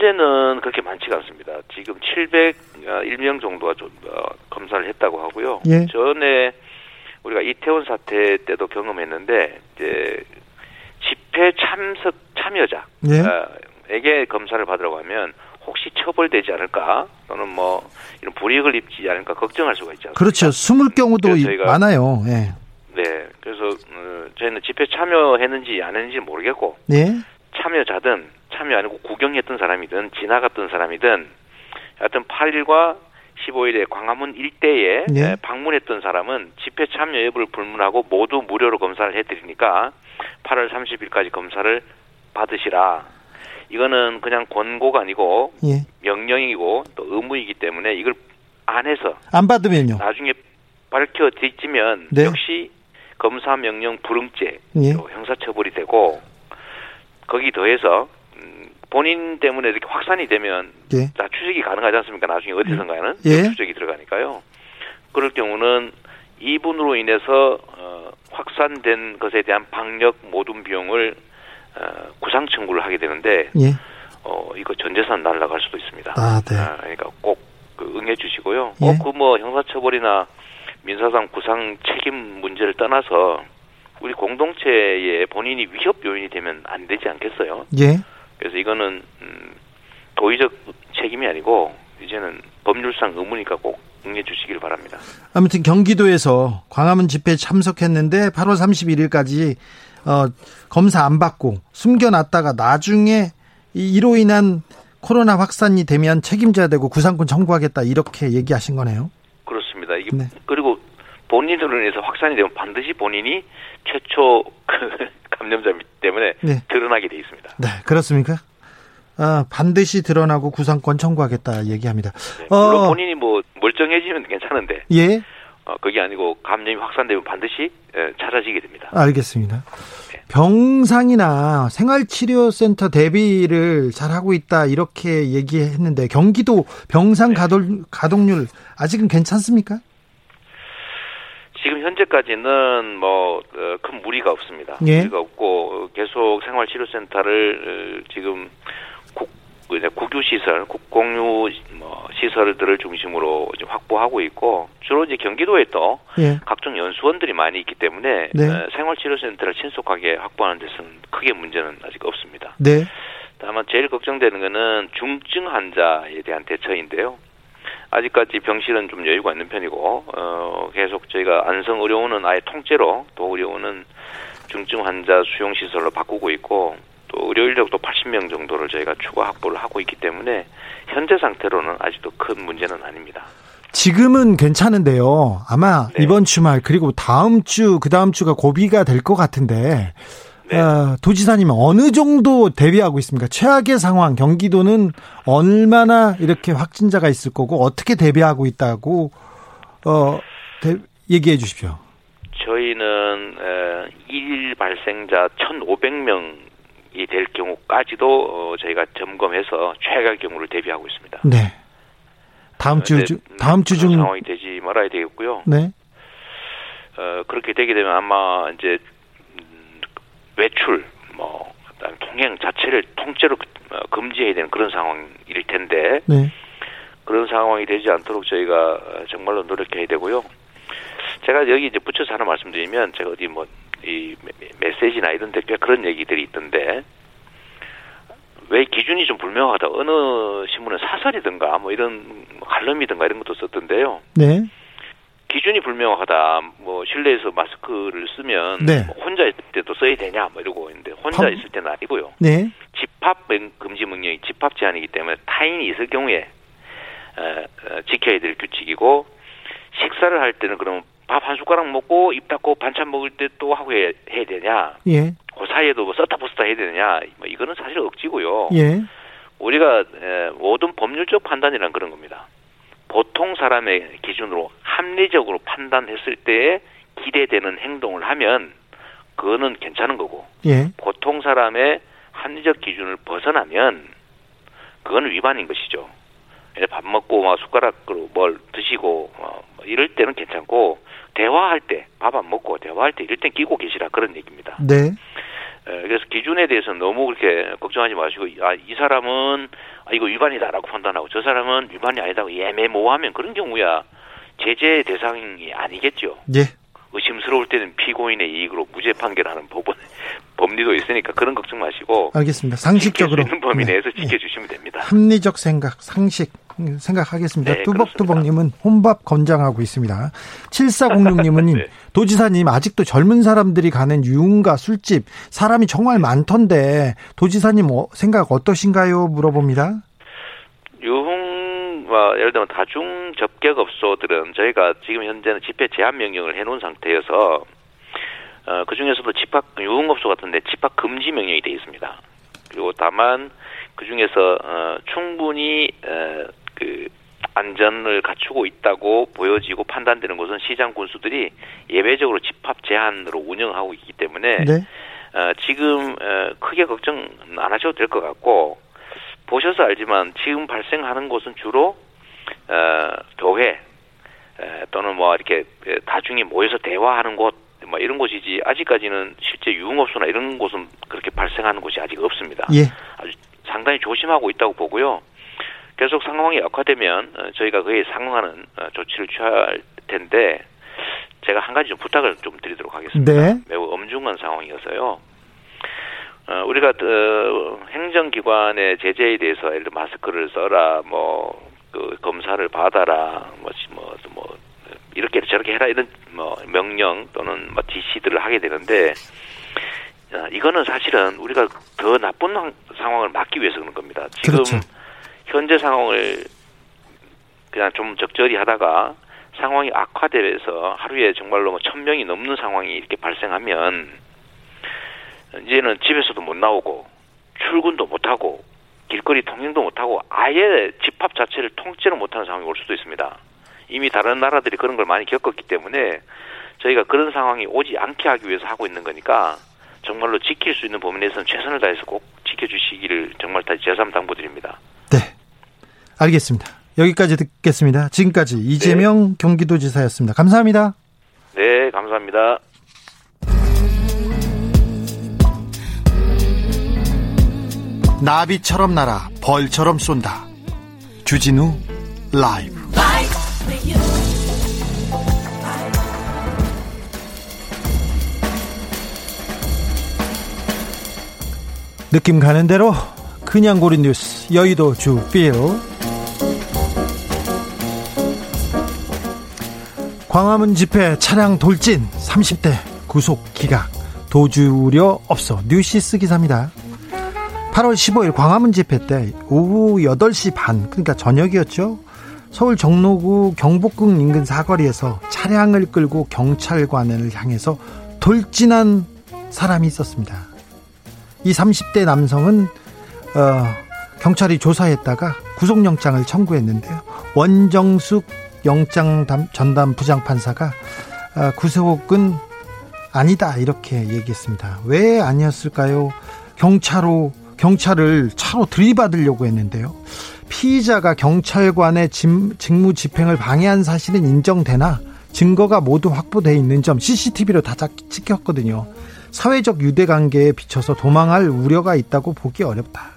현재는 그렇게 많지가 않습니다. 지금 701명 정도가 좀 어, 검사를 했다고 하고요. 예. 전에 우리가 이태원 사태 때도 경험했는데 이제 집회 참석 참여자 에게 검사를 받으러 가면 혹시 처벌되지 않을까 또는 뭐 이런 불이익을 입지 않을까 걱정할 수가 있지 않습니까? 그렇죠. 숨을 경우도 그래서 저희가- 많아요. 예. 네. 그래서 어, 저희는 집회 참여했는지 안 했는지 모르겠고 예. 참여자든 참여 아니고 구경했던 사람이든 지나갔던 사람이든 하여튼 8일과 15일에 광화문 일대에 예. 에, 방문했던 사람은 집회 참여 여부를 불문하고 모두 무료로 검사를 해드리니까 8월 30일까지 검사를 받으시라. 이거는 그냥 권고가 아니고 예. 명령이고 또 의무이기 때문에 이걸 안 해서 안 받으면요. 나중에 밝혀 뒤지면 네. 역시 검사 명령 불응죄 예. 또 형사처벌이 되고 거기 더해서 음, 본인 때문에 이렇게 확산이 되면 예. 다 추적이 가능하지 않습니까? 나중에 어디선가는 예. 추적이 들어가니까요. 그럴 경우는 이분으로 인해서 어, 확산된 것에 대한 방역 모든 비용을 어, 구상 청구를 하게 되는데 예. 어, 이거 전 재산 날라갈 수도 있습니다. 아, 네. 그러니까 꼭 그 응해 주시고요. 예. 꼭그뭐 형사처벌이나 민사상 구상 책임 문제를 떠나서 우리 공동체에 본인이 위협 요인이 되면 안 되지 않겠어요? 예. 그래서 이거는 음, 도의적 책임이 아니고 이제는 법률상 의무니까 꼭 응해 주시길 바랍니다. 아무튼 경기도에서 광화문 집회에 참석했는데 8월 31일까지 어, 검사 안 받고 숨겨놨다가 나중에 이- 이로 인한 코로나 확산이 되면 책임져야 되고 구상권 청구하겠다 이렇게 얘기하신 거네요. 그렇습니다. 이게 네. 그리고 본인으로 인해서 확산이 되면 반드시 본인이 최초 그 감염자이기 때문에 네. 드러나게 돼 있습니다. 네, 그렇습니까? 아, 반드시 드러나고 구상권 청구하겠다 얘기합니다. 네. 물론 어, 본인이 뭐 멀쩡해지면 괜찮은데 예, 어, 그게 아니고 감염이 확산되면 반드시 예, 찾아지게 됩니다. 알겠습니다. 병상이나 생활치료센터 대비를 잘 하고 있다 이렇게 얘기했는데 경기도 병상 가동, 가동률 아직은 괜찮습니까? 지금 현재까지는 뭐 큰 무리가 없습니다. 예. 무리가 없고 어, 계속 생활치료센터를 어, 지금 국 이제 국유 시설, 국공유 뭐 시설들을 중심으로 확보하고 있고 주로 이제 경기도에 또 예, 각종 연수원들이 많이 있기 때문에 네. 어, 생활치료센터를 신속하게 확보하는 데서는 크게 문제는 아직 없습니다. 네, 다만 제일 걱정되는 거는 중증 환자에 대한 대처인데요. 아직까지 병실은 좀 여유가 있는 편이고 어, 계속 저희가 안성 의료원은 아예 통째로 또 의료원은 중증 환자 수용 시설로 바꾸고 있고 또 의료 인력도 80명 정도를 저희가 추가 확보를 하고 있기 때문에 현재 상태로는 아직도 큰 문제는 아닙니다. 지금은 괜찮은데요. 아마 네. 이번 주말 그리고 다음 주, 그 다음 주가 고비가 될 것 같은데, 네. 어, 도지사님 어느 정도 대비하고 있습니까? 최악의 상황, 경기도는 얼마나 이렇게 확진자가 있을 거고 어떻게 대비하고 있다고 어, 대, 얘기해 주십시오. 저희는 에, 일 발생자 1,500명이 될 경우까지도 어, 저희가 점검해서 최악의 경우를 대비하고 있습니다. 네. 다음 주, 네, 주 다음 주 중. 상황이 되지 말아야 되겠고요. 네. 어, 그렇게 되게 되면 아마 이제 음, 외출, 뭐 그다음 통행 자체를 통째로 어, 금지해야 되는 그런 상황일 텐데 네. 그런 상황이 되지 않도록 저희가 어, 정말로 노력해야 되고요. 제가 여기 이제 붙여서 하나 말씀드리면 제가 어디 뭐 이 메시지나 이런 데꽤 그런 얘기들이 있던데 왜 기준이 좀 불명하다 어느 신문은 사설이든가 뭐 이런 칼럼이든가 이런 것도 썼던데요. 네. 기준이 불명하다. 뭐 실내에서 마스크를 쓰면 네. 뭐 혼자 있을 때도 써야 되냐 뭐 이러고 있는데 혼자 방- 있을 때는 아니고요. 네. 집합 명- 금지 명령이 집합 제한이기 때문에 타인이 있을 경우에 어, 어, 지켜야 될 규칙이고 식사를 할 때는 그럼 밥 한 숟가락 먹고 입 닫고 반찬 먹을 때 또 하고 해, 해야 되냐? 예. 그 사이에도 뭐 썼다 부었다 해야 되냐? 뭐 이거는 사실 억지고요. 예. 우리가 에, 모든 법률적 판단이란 그런 겁니다. 보통 사람의 기준으로 합리적으로 판단했을 때에 기대되는 행동을 하면 그거는 괜찮은 거고 예. 보통 사람의 합리적 기준을 벗어나면 그거는 위반인 것이죠. 예, 밥 먹고 막 숟가락으로 뭘 드시고 어, 뭐 이럴 때는 괜찮고 대화할 때 밥 안 먹고 대화할 때 이럴 땐 끼고 계시라 그런 얘기입니다. 네. 에, 그래서 기준에 대해서 너무 그렇게 걱정하지 마시고 아, 이 사람은 아, 이거 위반이다라고 판단하고 저 사람은 위반이 아니다고 예매모호하면 그런 경우야 제재 대상이 아니겠죠. 예. 의심스러울 때는 피고인의 이익으로 무죄 판결하는 법원 법리도 있으니까 그런 걱정 마시고 알겠습니다. 상식적으로. 있는 범위 네. 내에서 예. 지켜주시면 됩니다. 합리적 생각, 상식 음, 생각하겠습니다. 네, 뚜벅뚜벅님은 혼밥 권장하고 있습니다. 7406님은 네. 도지사님 아직도 젊은 사람들이 가는 유흥가 술집 사람이 정말 많던데 도지사님 어, 생각 어떠신가요? 물어봅니다. 유흥 과 예를 들면 다중 접객업소들은 저희가 지금 현재는 집회 제한 명령을 해놓은 상태여서 어, 그 중에서도 집합 유흥업소 같은데 집합 금지 명령이 돼 있습니다. 그리고 다만 그 중에서 어, 충분히 어, 그 안전을 갖추고 있다고 보여지고 판단되는 곳은 시장 군수들이 예외적으로 집합 제한으로 운영하고 있기 때문에 네. 어, 지금 어, 크게 걱정 안 하셔도 될 것 같고 보셔서 알지만 지금 발생하는 곳은 주로 어, 교회 에, 또는 뭐 이렇게 에, 다중이 모여서 대화하는 곳 뭐 이런 곳이지 아직까지는 실제 유흥업소나 이런 곳은 그렇게 발생하는 곳이 아직 없습니다. 예. 아주 상당히 조심하고 있다고 보고요. 계속 상황이 악화되면 어, 저희가 그에 상응하는 어, 조치를 취할 텐데 제가 한 가지 좀 부탁을 좀 드리도록 하겠습니다. 네. 매우 엄중한 상황이어서요. 어, 우리가 어, 행정기관의 제재에 대해서 예를 들어 마스크를 써라, 뭐 그 검사를 받아라, 뭐, 뭐, 뭐 이렇게 저렇게 해라 이런 뭐 명령 또는 뭐 지시들을 하게 되는데 어, 이거는 사실은 우리가 더 나쁜 황- 상황을 막기 위해서 그런 겁니다. 지금 그렇죠. 현재 상황을 그냥 좀 적절히 하다가 상황이 악화돼서 하루에 정말로 뭐 천 명이 넘는 상황이 이렇게 발생하면 이제는 집에서도 못 나오고 출근도 못 하고 길거리 통행도 못 하고 아예 집합 자체를 통째로 못 하는 상황이 올 수도 있습니다. 이미 다른 나라들이 그런 걸 많이 겪었기 때문에 저희가 그런 상황이 오지 않게 하기 위해서 하고 있는 거니까 정말로 지킬 수 있는 범위 내에서는 최선을 다해서 꼭 지켜주시기를 정말 다시 재삼 당부드립니다. 네. 알겠습니다. 여기까지 듣겠습니다. 지금까지 이재명 경기도지사였습니다. 감사합니다. 네, 감사합니다. 나비처럼 날아 벌처럼 쏜다. 주진우 라이브. 느낌 가는 대로 그냥 고른 뉴스 여의도 주필 광화문 집회 차량 돌진 30대 구속 기각 도주 우려 없어 뉴시스 기사입니다. 8월 15일 광화문 집회 때 오후 8시 반 그러니까 저녁이었죠. 서울 정로구 경복궁 인근 사거리에서 차량을 끌고 경찰관을 향해서 돌진한 사람이 있었습니다. 이 30대 남성은 어, 경찰이 조사했다가 구속영장을 청구했는데요. 원정숙 영장 전담 부장판사가 아, 구속은 아니다 이렇게 얘기했습니다. 왜 아니었을까요? 경찰로 경찰을 차로 들이받으려고 했는데요. 피의자가 경찰관의 직무 집행을 방해한 사실은 인정되나 증거가 모두 확보돼 있는 점 CCTV로 다 찍혔거든요. 사회적 유대 관계에 비춰서 도망할 우려가 있다고 보기 어렵다.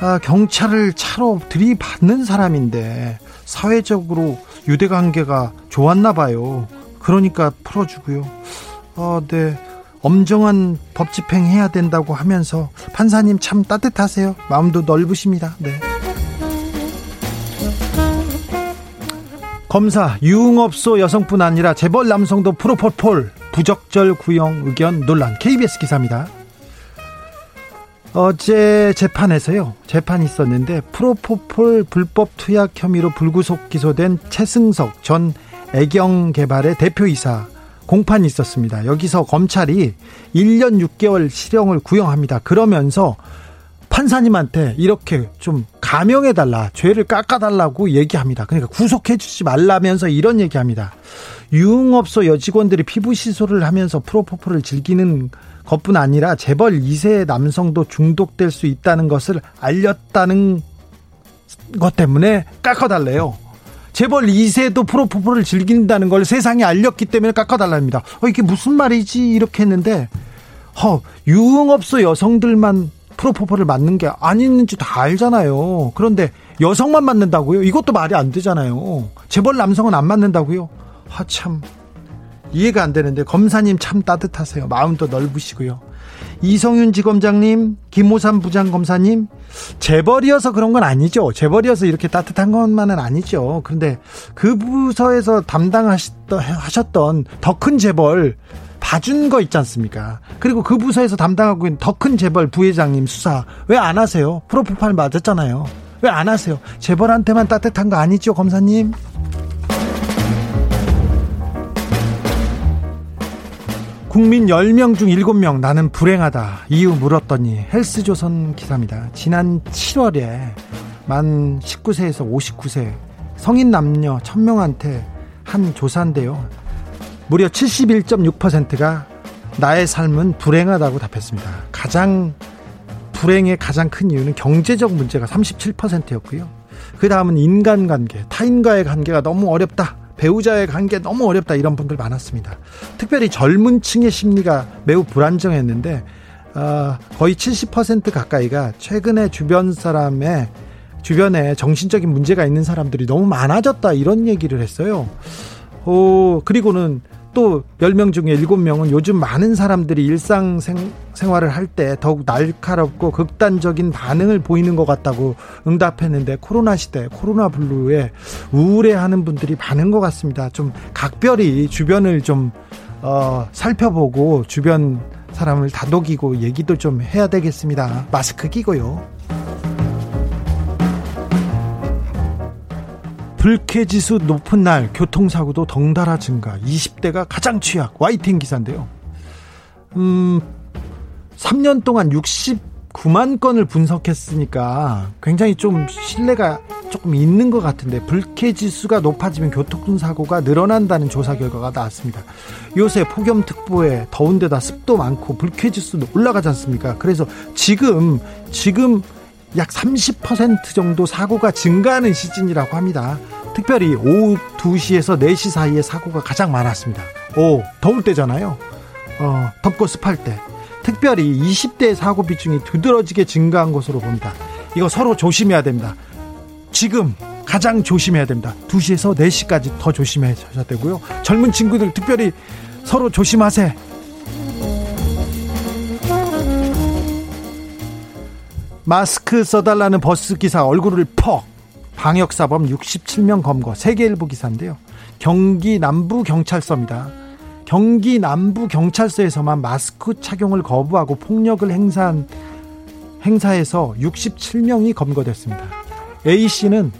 아, 경찰을 차로 들이받는 사람인데 사회적으로 유대 관계가 좋았나 봐요. 그러니까 풀어주고요. 어, 네. 엄정한 법 집행해야 된다고 하면서 판사님 참 따뜻하세요. 마음도 넓으십니다. 네. 검사 유흥업소 여성뿐 아니라 재벌 남성도 프로포폴 부적절 구형 의견 논란 KBS 기사입니다. 어제 재판에서요 재판이 있었는데 프로포폴 불법 투약 혐의로 불구속 기소된 최승석 전 애경개발의 대표이사 공판이 있었습니다. 여기서 검찰이 1년 6개월 실형을 구형합니다. 그러면서 판사님한테 이렇게 좀 감형해달라, 죄를 깎아달라고 얘기합니다. 그러니까 구속해주지 말라면서 이런 얘기합니다. 유흥업소 여직원들이 피부 시술을 하면서 프로포폴을 즐기는 것뿐 아니라 재벌 2세 남성도 중독될 수 있다는 것을 알렸다는 것 때문에 깎아달래요. 재벌 2세도 프로포폴을 즐긴다는 걸 세상에 알렸기 때문에 깎아달랍니다. 어, 이게 무슨 말이지? 이렇게 했는데, 허, 유흥업소 여성들만 프로포폴을 맞는 게 아닌지 다 알잖아요. 그런데 여성만 맞는다고요? 이것도 말이 안 되잖아요. 재벌 남성은 안 맞는다고요? 아, 참. 이해가 안 되는데 검사님 참 따뜻하세요. 마음도 넓으시고요. 이성윤 지검장님, 김호삼 부장검사님, 재벌이어서 그런 건 아니죠. 재벌이어서 이렇게 따뜻한 것만은 아니죠. 그런데 그 부서에서 담당하셨던 더 큰 재벌 봐준 거 있지 않습니까? 그리고 그 부서에서 담당하고 있는 더 큰 재벌 부회장님 수사 왜 안 하세요? 프로포팔 맞았잖아요. 왜 안 하세요? 재벌한테만 따뜻한 거 아니죠, 검사님? 국민 10명 중 7명 나는 불행하다. 이유 물었더니 헬스조선 기사입니다. 지난 7월에 만 19세에서 59세 성인 남녀 1000명한테 한 조사인데요. 무려 71.6%가 나의 삶은 불행하다고 답했습니다. 가장 불행의 가장 큰 이유는 경제적 문제가 37%였고요. 그 다음은 인간관계, 타인과의 관계가 너무 어렵다. 배우자의 관계 너무 어렵다 이런 분들 많았습니다. 특별히 젊은 층의 심리가 매우 불안정했는데 어, 거의 70% 가까이가 최근에 주변 사람의 주변에 정신적인 문제가 있는 사람들이 너무 많아졌다 이런 얘기를 했어요. 어, 그리고는 또 10명 중에 7명은 요즘 많은 사람들이 일상 생, 활을 할 때 더욱 날카롭고 극단적인 반응을 보이는 것 같다고 응답했는데 코로나 시대, 코로나 블루에 우울해하는 분들이 많은 것 같습니다. 좀 각별히 주변을 좀, 어, 살펴보고 주변 사람을 다독이고 얘기도 좀 해야 되겠습니다. 마스크 끼고요. 불쾌지수 높은 날 교통사고도 덩달아 증가. 20대가 가장 취약. 와이팅 기사인데요. 음 3년 동안 69만 건을 분석했으니까 굉장히 좀 신뢰가 조금 있는 것 같은데 불쾌지수가 높아지면 교통사고가 늘어난다는 조사 결과가 나왔습니다. 요새 폭염특보에 더운 데다 습도 많고 불쾌지수도 올라가지 않습니까? 그래서 지금 지금 약 30% 정도 사고가 증가하는 시즌이라고 합니다. 특별히 오후 2시에서 4시 사이에 사고가 가장 많았습니다. 오, 더울 때잖아요. 어, 덥고 습할 때. 특별히 20대 사고 비중이 두드러지게 증가한 것으로 봅니다. 이거 서로 조심해야 됩니다. 지금 가장 조심해야 됩니다. 2시에서 4시까지 더 조심해야 되고요. 젊은 친구들 특별히 서로 조심하세요. 마스크 써달라는 버스 기사 얼굴을 퍽 방역사범 67명 검거 세계일보 기사인데요. 경기 남부 경찰서입니다. 경기 남부 경찰서에서만 마스크 착용을 거부하고 폭력을 행사한 행사에서 67명이 검거됐습니다. A 씨는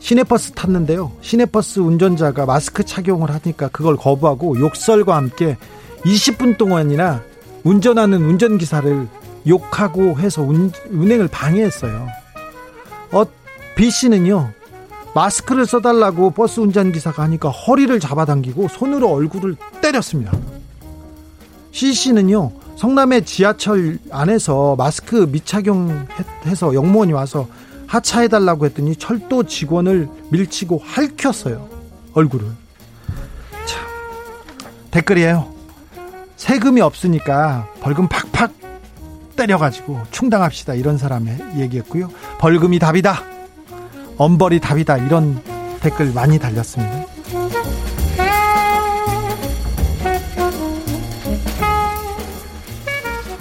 시내버스 탔는데요. 시내버스 운전자가 마스크 착용을 하니까 그걸 거부하고 욕설과 함께 20분 동안이나 운전하는 운전기사를 욕하고 해서 운, 운행을 방해했어요. 어, B 씨는요, 마스크를 써달라고 버스 운전기사가 하니까 허리를 잡아당기고 손으로 얼굴을 때렸습니다. C씨는요, 성남의 지하철 안에서 마스크 미착용해서 영무원이 와서 하차해달라고 했더니 철도 직원을 밀치고 핥혔어요. 얼굴을. 참. 댓글이에요. 세금이 없으니까 벌금 팍팍 때려가지고 충당합시다. 이런 사람의 얘기였고요. 벌금이 답이다. 엄벌이 답이다. 이런 댓글 많이 달렸습니다.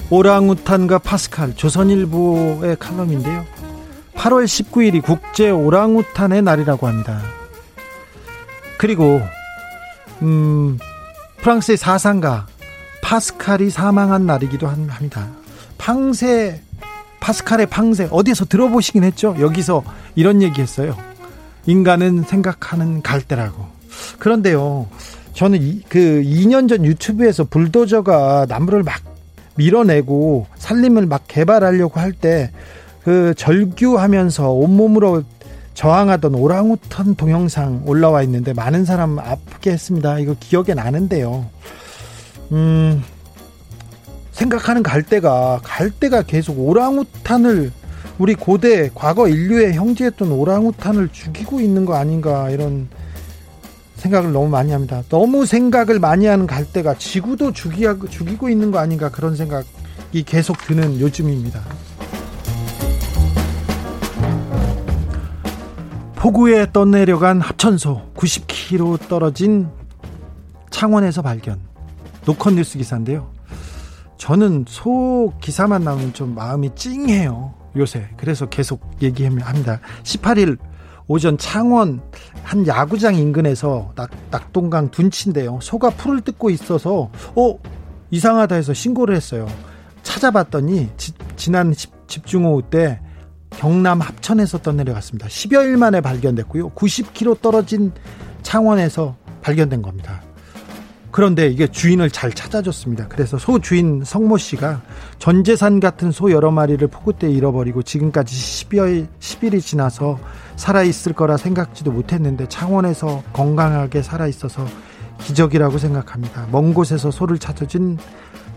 오랑우탄과 파스칼 조선일보의 칼럼인데요. 8월 19일이 국제 오랑우탄의 날이라고 합니다. 그리고 음, 프랑스의 사상가 파스칼이 사망한 날이기도 합니다. 팡세 파스칼의 팡세 어디에서 들어보시긴 했죠? 여기서 이런 얘기했어요. 인간은 생각하는 갈대라고. 그런데요. 저는 이, 그 2년 전 유튜브에서 불도저가 나무를 막 밀어내고 산림을 막 개발하려고 할 때 그 절규하면서 온몸으로 저항하던 오랑우탄 동영상 올라와 있는데 많은 사람 아프게 했습니다. 이거 기억에 나는데요. 음, 생각하는 갈대가 갈대가 계속 오랑우탄을 우리 고대 과거 인류의 형제였던 오랑우탄을 죽이고 있는 거 아닌가 이런 생각을 너무 많이 합니다. 너무 생각을 많이 하는 갈대가 지구도 죽이고, 죽이고 있는 거 아닌가 그런 생각이 계속 드는 요즘입니다. 폭우에 떠내려간 합천소 90km 떨어진 창원에서 발견. 노컷 뉴스 기사인데요. 저는 소 기사만 나오면 좀 마음이 찡해요. 요새. 그래서 계속 얘기합니다. 18일 오전 창원 한 야구장 인근에서 낙, 낙동강 둔치인데요. 소가 풀을 뜯고 있어서 어 이상하다 해서 신고를 했어요. 찾아봤더니 지, 지난 집중호우 때 경남 합천에서 떠내려갔습니다. 10여일 만에 발견됐고요. 90km 떨어진 창원에서 발견된 겁니다. 그런데 이게 주인을 잘 찾아줬습니다. 그래서 소 주인 성모 씨가 전 재산 같은 소 여러 마리를 폭우 때 잃어버리고 지금까지 10여 10일이 지나서 살아있을 거라 생각지도 못했는데 창원에서 건강하게 살아있어서 기적이라고 생각합니다. 먼 곳에서 소를 찾아준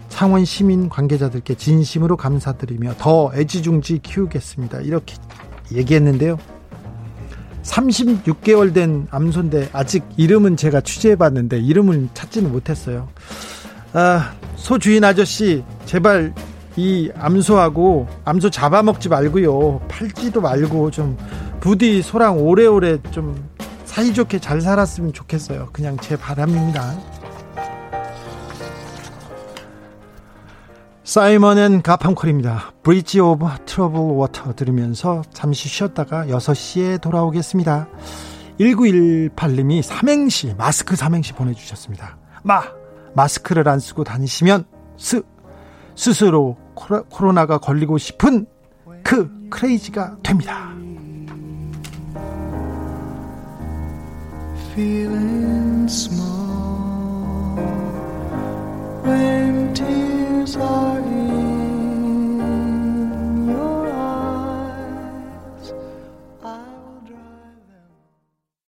창원 시민 관계자들께 진심으로 감사드리며 더 애지중지 키우겠습니다. 이렇게 얘기했는데요. 36개월 된 암소인데 아직 이름은 제가 취재해봤는데 이름을 찾지는 못했어요. 아, 소 주인 아저씨 제발 이 암소하고 암소 잡아먹지 말고요 팔지도 말고 좀 부디 소랑 오래오래 좀 사이좋게 잘 살았으면 좋겠어요. 그냥 제 바람입니다. 사이먼 앤 가펑클입니다. Bridge Over Troubled Water 들으면서 잠시 쉬었다가 6시에 돌아오겠습니다. 1918님이 삼행시, 마스크 삼행시 보내주셨습니다. 마! 마스크를 안 쓰고 다니시면 스! 스스로 코로, 코로나가 걸리고 싶은 그 crazy가 됩니다. 음. sorry.